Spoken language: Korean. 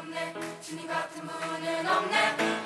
없네. 주님 같은 분은 없네.